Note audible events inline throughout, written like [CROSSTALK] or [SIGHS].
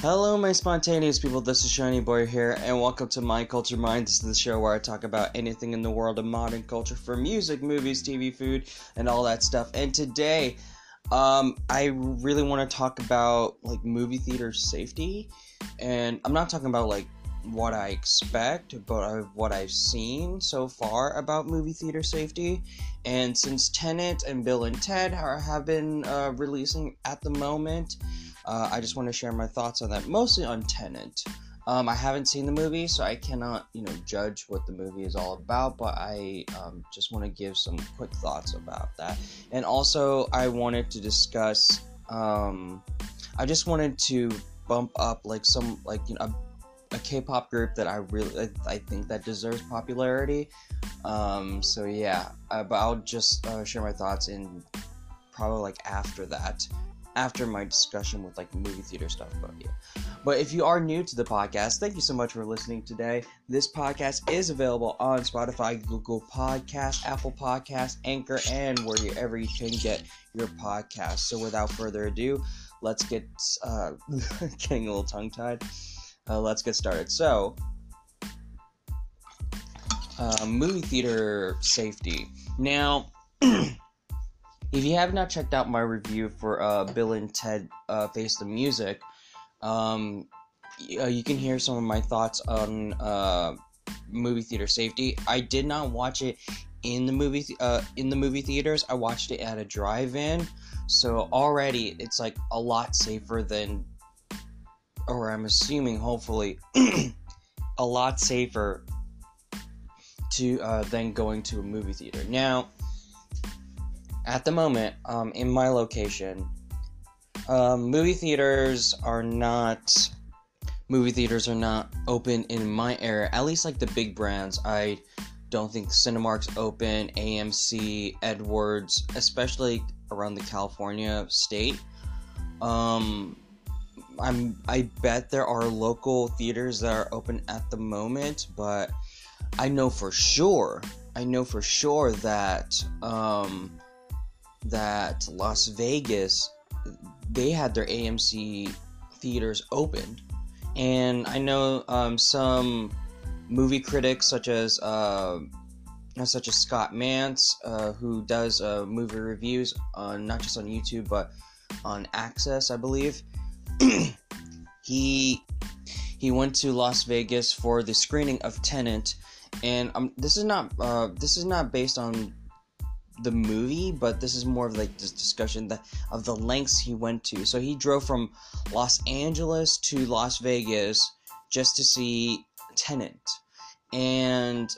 Hello, my spontaneous people. This is Seanie Boi here, and welcome to My Culture Mind. This is the show where I talk about anything in the world of modern culture for music, movies, TV, food, and all that stuff. And today, um, I really want to talk about like movie theater safety, and I'm not talking about like what I expect, but what I've seen so far about movie theater safety. And since Tenet and Bill and Ted are, have been uh, releasing at the moment, uh, I just want to share my thoughts on that, mostly on Tenet. Um, I haven't seen the movie, so I cannot, you know, judge what the movie is all about. But I um, just want to give some quick thoughts about that, and also I wanted to discuss. Um, I just wanted to bump up like some like you know a, a K-pop group that I really I, I think that deserves popularity. Um, so yeah, uh, but I'll just uh, share my thoughts in probably like after that after my discussion with like movie theater stuff but yeah but if you are new to the podcast thank you so much for listening today. This podcast is available on spotify google podcast apple podcast anchor and wherever you can get your podcast so without further ado let's get uh [LAUGHS] getting a little tongue tied uh, let's get started. So uh, movie theater safety. Now [CLEARS THROAT] If you have not checked out my review for uh, Bill and Ted uh, Face the Music, um, uh, you can hear some of my thoughts on uh, movie theater safety. I did not watch it in the movie th- uh, in the movie theaters. I watched it at a drive-in, so already it's like a lot safer than, or I'm assuming, hopefully, [CLEARS THROAT] a lot safer to uh, than going to a movie theater. Now at the moment, um, in my location, um, movie theaters are not movie theaters are not open in my area. At least like the big brands. I don't think Cinemark's open, AMC, Edwards, especially around the California state. Um, I'm I bet there are local theaters that are open at the moment, but I know for sure. I know for sure that um, that Las Vegas they had their AMC theaters opened, and I know um, some movie critics such as uh, such as Scott Mantz, uh, who does uh, movie reviews on not just on YouTube but on Access, I believe. [CLEARS THROAT] he he went to Las Vegas for the screening of Tenet, and um, this is not uh, this is not based on the movie, but this is more of like this discussion that of the lengths he went to. So he drove from Los Angeles to Las Vegas just to see Tenet, and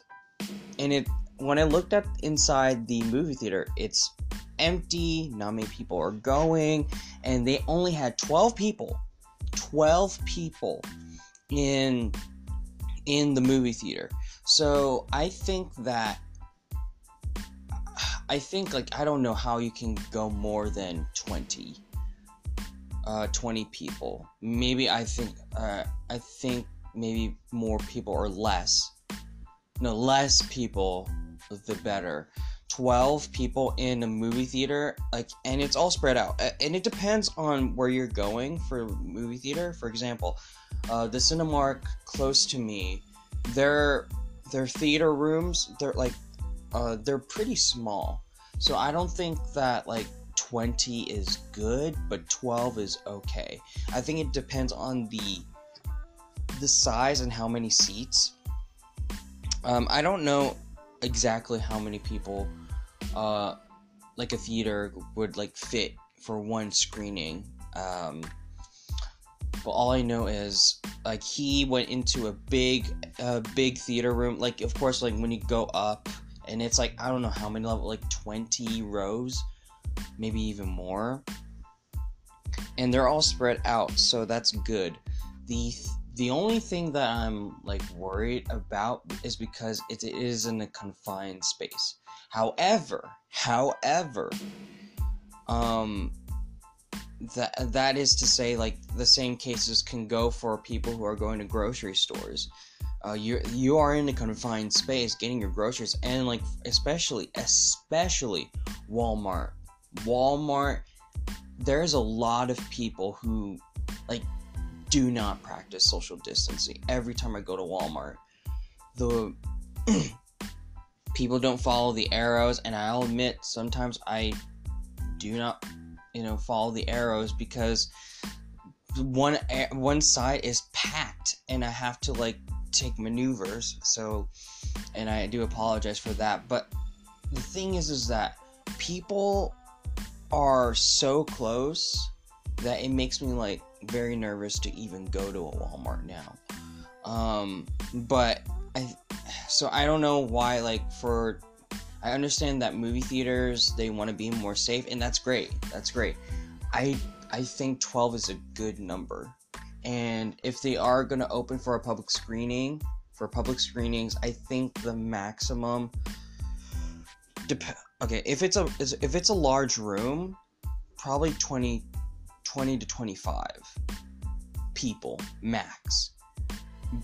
and it when I looked at inside the movie theater, it's empty. Not many people are going, and they only had twelve people. Twelve people in in the movie theater. So I think that I think like I don't know how you can go more than 20 uh 20 people. Maybe I think uh I think maybe more people or less. No, less people the better. 12 people in a movie theater like and it's all spread out and it depends on where you're going for movie theater for example uh, the cinemark close to me their their theater rooms they're like uh, they're pretty small. So I don't think that like 20 is good, but 12 is okay. I think it depends on the the size and how many seats. Um, I don't know exactly how many people uh, like a theater would like fit for one screening. Um, but all I know is like he went into a big, uh, big theater room. Like of course, like when you go up and it's like I don't know how many level, like 20 rows, maybe even more. And they're all spread out, so that's good. The the only thing that I'm like worried about is because it, it is in a confined space. However, however, um, that that is to say, like the same cases can go for people who are going to grocery stores uh, you you are in a confined space getting your groceries and like especially especially Walmart Walmart there's a lot of people who like do not practice social distancing every time I go to Walmart. The [CLEARS THROAT] people don't follow the arrows, and I'll admit sometimes I do not, you know, follow the arrows because one one side is packed, and I have to like take maneuvers. So, and I do apologize for that. But the thing is, is that people are so close that it makes me like very nervous to even go to a Walmart now. Um, but I, so I don't know why. Like for, I understand that movie theaters they want to be more safe, and that's great. That's great. I I think 12 is a good number. And if they are going to open for a public screening, for public screenings, I think the maximum dep- okay, if it's a if it's a large room, probably 20 20 to 25 people max.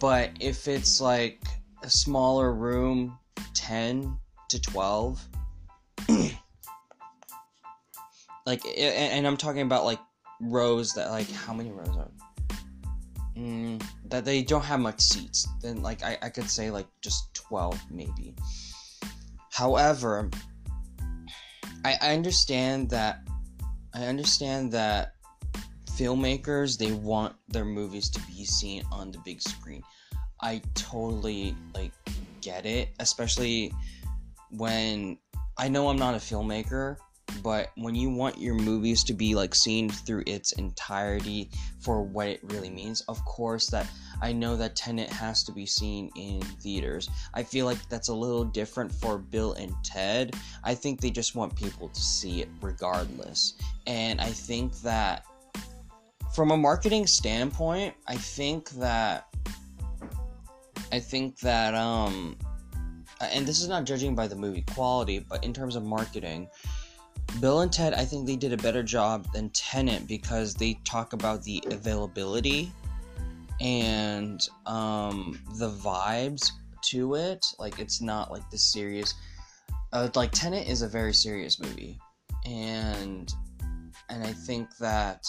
But if it's like a smaller room, 10 to 12 [CLEARS THROAT] like and I'm talking about like rows that like how many rows are mm, that they don't have much seats then like I, I could say like just 12 maybe. However I, I understand that I understand that filmmakers they want their movies to be seen on the big screen. I totally like get it especially when I know I'm not a filmmaker but when you want your movies to be like seen through its entirety for what it really means of course that i know that tenet has to be seen in theaters. I feel like that's a little different for bill and ted. I think they just want people to see it regardless. And i think that from a marketing standpoint i think that i think that um and this is not judging by the movie quality but in terms of marketing Bill and Ted, I think they did a better job than Tenet because they talk about the availability and um, the vibes to it. Like it's not like the serious. Uh, like Tenet is a very serious movie, and and I think that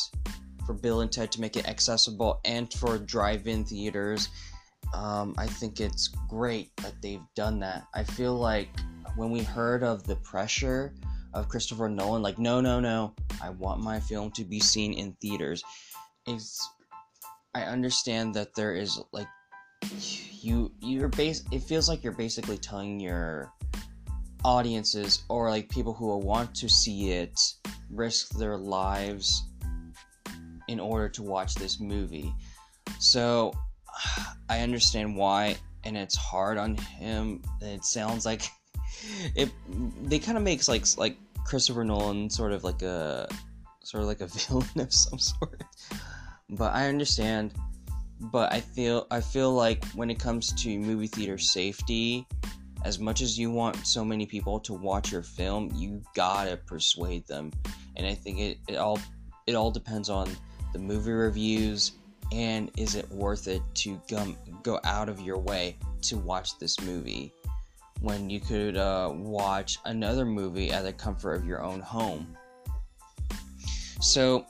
for Bill and Ted to make it accessible and for drive-in theaters, um, I think it's great that they've done that. I feel like when we heard of the pressure of Christopher Nolan. Like, no, no, no. I want my film to be seen in theaters. It's I understand that there is like you you're base it feels like you're basically telling your audiences or like people who want to see it risk their lives in order to watch this movie. So [SIGHS] I understand why and it's hard on him. It sounds like [LAUGHS] it they kind of makes like like Christopher Nolan sort of like a sort of like a [LAUGHS] villain of some sort. But I understand. But I feel I feel like when it comes to movie theater safety, as much as you want so many people to watch your film, you gotta persuade them. And I think it, it all it all depends on the movie reviews and is it worth it to go, go out of your way to watch this movie when you could uh, watch another movie at the comfort of your own home. So,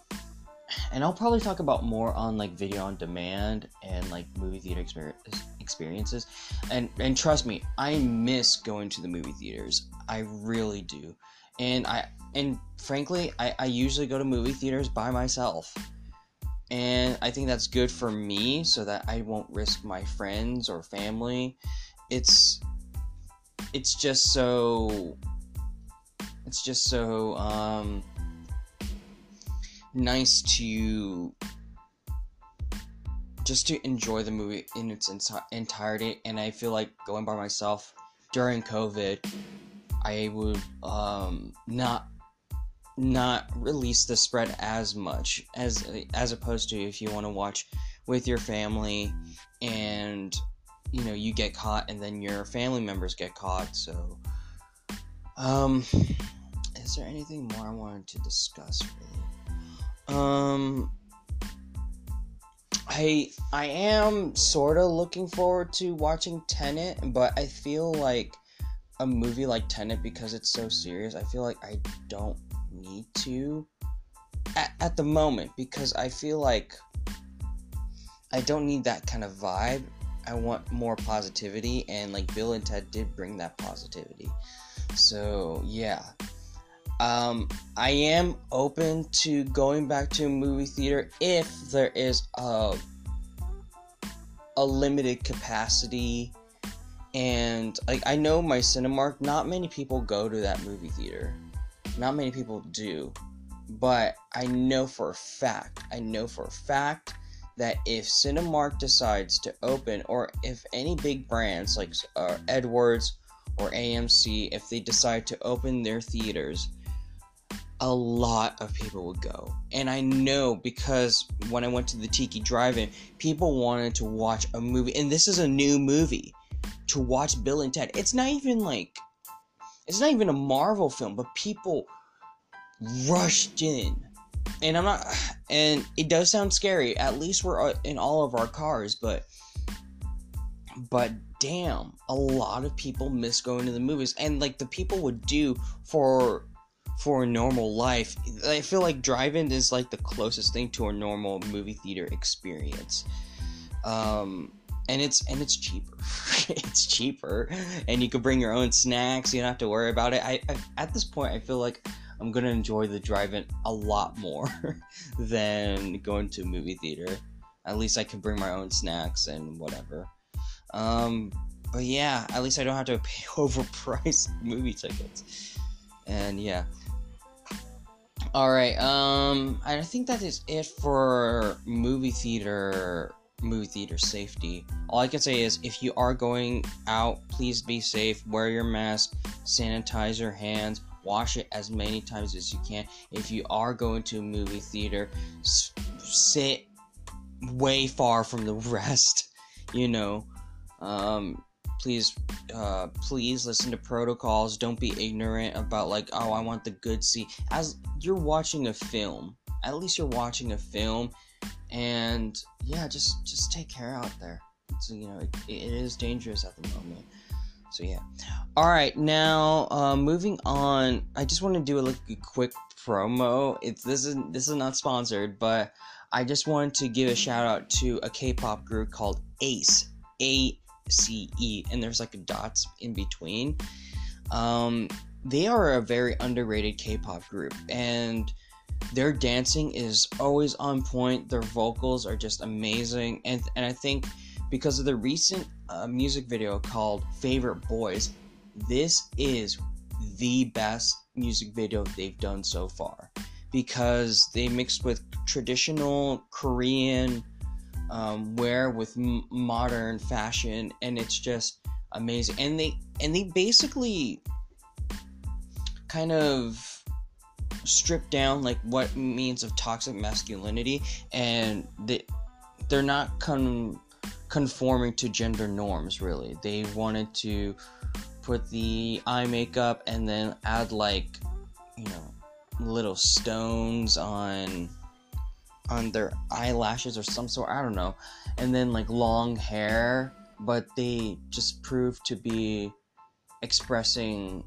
and I'll probably talk about more on like video on demand and like movie theater experiences. And and trust me, I miss going to the movie theaters. I really do. And I and frankly, I, I usually go to movie theaters by myself. And I think that's good for me so that I won't risk my friends or family. It's it's just so it's just so um, nice to just to enjoy the movie in its enti- entirety. And i feel like going by myself during covid i would um, not not release the spread as much as as opposed to if you want to watch with your family and you know you get caught and then your family members get caught so um is there anything more i wanted to discuss really um i i am sort of looking forward to watching tenet but i feel like a movie like tenet because it's so serious i feel like i don't need to at, at the moment because i feel like I don't need that kind of vibe. I want more positivity, and like Bill and Ted did bring that positivity. So yeah, um, I am open to going back to a movie theater if there is a a limited capacity and like I know my Cinemark, not many people go to that movie theater. Not many people do. But I know for a fact, I know for a fact that if Cinemark decides to open, or if any big brands like uh, Edwards or AMC, if they decide to open their theaters, a lot of people would go. And I know because when I went to the Tiki Drive In, people wanted to watch a movie, and this is a new movie to watch Bill and Ted. It's not even like, it's not even a Marvel film, but people rushed in. And I'm not, and it does sound scary. At least we're uh, in all of our cars, but, but damn, a lot of people miss going to the movies. And like the people would do for for a normal life. I feel like drive-in is like the closest thing to a normal movie theater experience. Um, and it's and it's cheaper. [LAUGHS] it's cheaper, and you can bring your own snacks. You don't have to worry about it. I, I at this point, I feel like I'm gonna enjoy the drive-in a lot more [LAUGHS] than going to a movie theater. At least I can bring my own snacks and whatever. Um, but yeah, at least I don't have to pay [LAUGHS] overpriced movie tickets. And yeah. All right. Um, I think that is it for movie theater movie theater safety. All I can say is if you are going out, please be safe. Wear your mask, sanitize your hands, wash it as many times as you can. If you are going to a movie theater, s- sit way far from the [LAUGHS] rest. You know, um, please, uh, please listen to protocols. Don't be ignorant about like, oh, I want the good seat. As you're watching a film, at least you're watching a film and yeah just just take care out there so you know it, it is dangerous at the moment so yeah. All right now uh, moving on i just want to do a, like, a quick promo. It's this is this is not sponsored but i just wanted to give a shout out to a k-pop group called ace a c e and there's like dots in between. Um they are a very underrated k-pop group and their dancing is always on point. Their vocals are just amazing, and and I think because of the recent uh, music video called "Favorite Boys," this is the best music video they've done so far because they mixed with traditional Korean um, wear with m- modern fashion, and it's just amazing. And they and they basically kind of strip down like what means of toxic masculinity and they they're not con- conforming to gender norms really. They wanted to put the eye makeup and then add like you know little stones on on their eyelashes or some sort i don't know. And then like long hair but they just proved to be expressing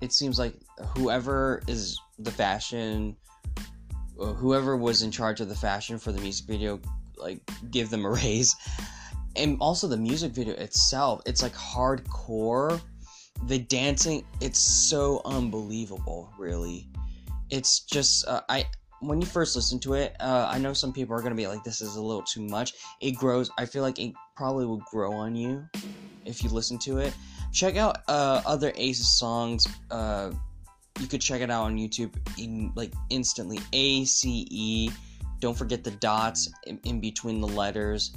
it seems like whoever is the fashion whoever was in charge of the fashion for the music video like give them a [LAUGHS] raise and also the music video itself it's like hardcore the dancing it's so unbelievable really it's just uh, i when you first listen to it uh, i know some people are gonna be like this is a little too much it grows i feel like it probably will grow on you if you listen to it check out uh, other aces songs uh, you could check it out on YouTube in like instantly. A C E. Don't forget the dots in, in between the letters.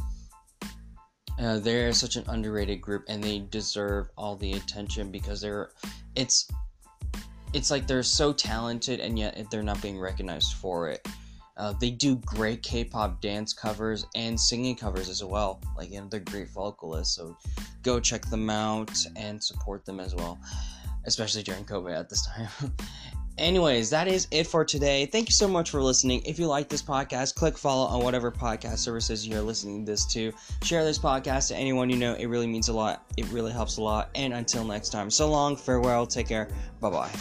Uh, they're such an underrated group, and they deserve all the attention because they're. It's. It's like they're so talented, and yet they're not being recognized for it. Uh, they do great K-pop dance covers and singing covers as well. Like you know, they're great vocalists, so go check them out and support them as well especially during COVID at this time. [LAUGHS] Anyways, that is it for today. Thank you so much for listening. If you like this podcast, click follow on whatever podcast services you're listening this to. Share this podcast to anyone you know. It really means a lot. It really helps a lot. And until next time, so long, farewell, take care, bye bye.